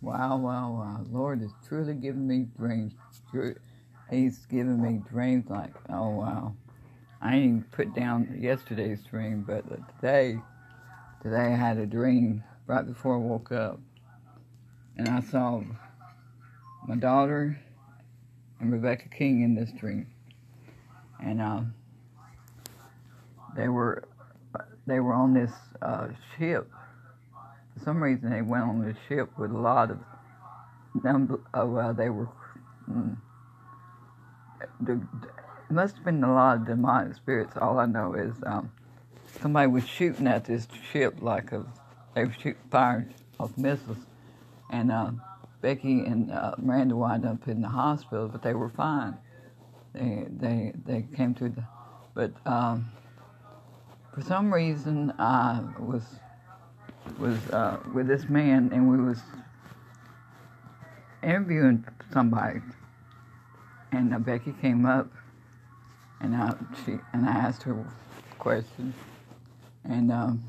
Wow, wow, wow. Lord is truly giving me dreams. He's giving me dreams like, oh, wow. I didn't put down yesterday's dream, but today, today I had a dream right before I woke up. And I saw my daughter and Rebecca King in this dream. And uh, they were they were on this uh, ship for some reason they went on this ship with a lot of them. Uh, well, they were. Mm, the, must have been a lot of demonic spirits. All I know is um, somebody was shooting at this ship like a, they were shooting fire of missiles, and uh, Becky and uh, Miranda wound up in the hospital, but they were fine. They they they came through the, but um, for some reason I was was uh, with this man, and we was interviewing somebody, and uh, Becky came up, and I she and I asked her questions, and um,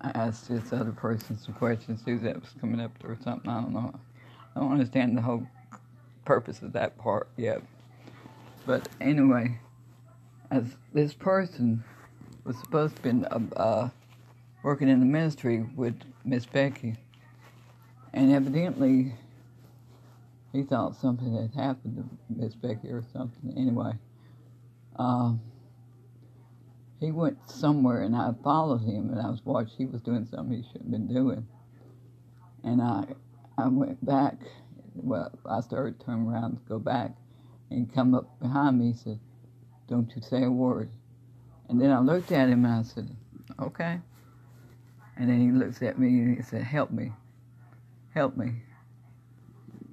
I asked this other person some questions too that was coming up or something. I don't know. I don't understand the whole purpose of that part yet, but anyway, as this person was supposed to be a. Uh, working in the ministry with Miss Becky. And evidently, he thought something had happened to Miss Becky or something. Anyway, um, he went somewhere and I followed him and I was watching. He was doing something he shouldn't have been doing. And I, I went back. Well, I started turning around to go back and come up behind me. He said, Don't you say a word. And then I looked at him and I said, Okay. And then he looks at me and he said, Help me. Help me.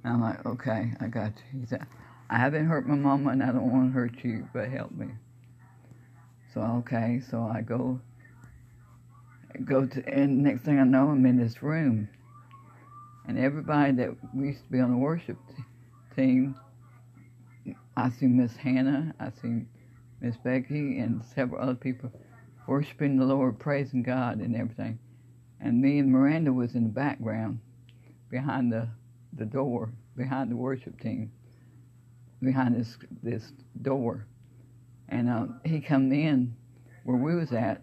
And I'm like, Okay, I got you. He said, I haven't hurt my mama and I don't want to hurt you, but help me. So, okay, so I go, go to, and next thing I know, I'm in this room. And everybody that used to be on the worship t- team, I see Miss Hannah, I see Miss Becky, and several other people worshiping the Lord, praising God, and everything and me and Miranda was in the background behind the, the door, behind the worship team, behind this this door. And uh, he come in where we was at.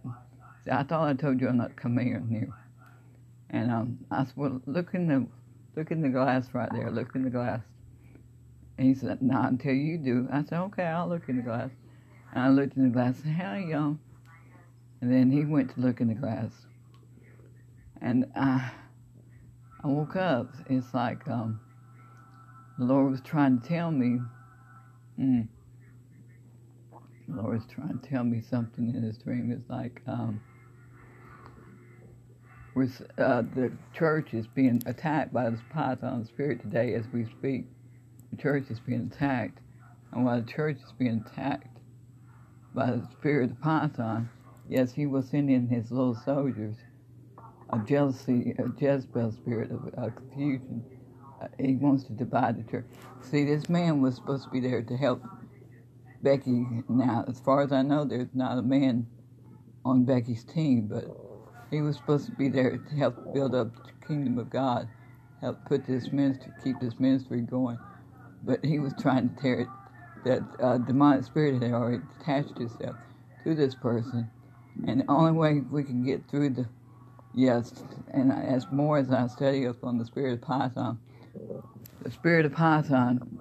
I thought I told you I'm not coming here near. And um, I said, well, look in the look in the glass right there. Look in the glass. And he said, not until you do. I said, okay, I'll look in the glass. And I looked in the glass. and said, how young? And then he went to look in the glass. And I, I woke up. It's like um, the Lord was trying to tell me. Mm, the Lord was trying to tell me something in His dream. It's like um, with uh, the church is being attacked by this python spirit today as we speak. The church is being attacked, and while the church is being attacked by the spirit of python, yes, He will send in His little soldiers of jealousy, a Jezebel spirit of uh, confusion. Uh, he wants to divide the church. See, this man was supposed to be there to help Becky. Now, as far as I know, there's not a man on Becky's team, but he was supposed to be there to help build up the kingdom of God, help put this ministry, keep this ministry going. But he was trying to tear it. That uh, demonic spirit had already attached itself to this person, and the only way we can get through the Yes, and as more as I study up on the spirit of Python, the spirit of Python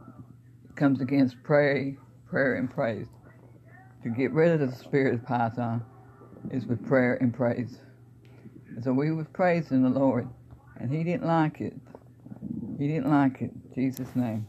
comes against prayer, prayer and praise. To get rid of the spirit of Python is with prayer and praise. And so we was praising the Lord, and He didn't like it. He didn't like it. Jesus' name.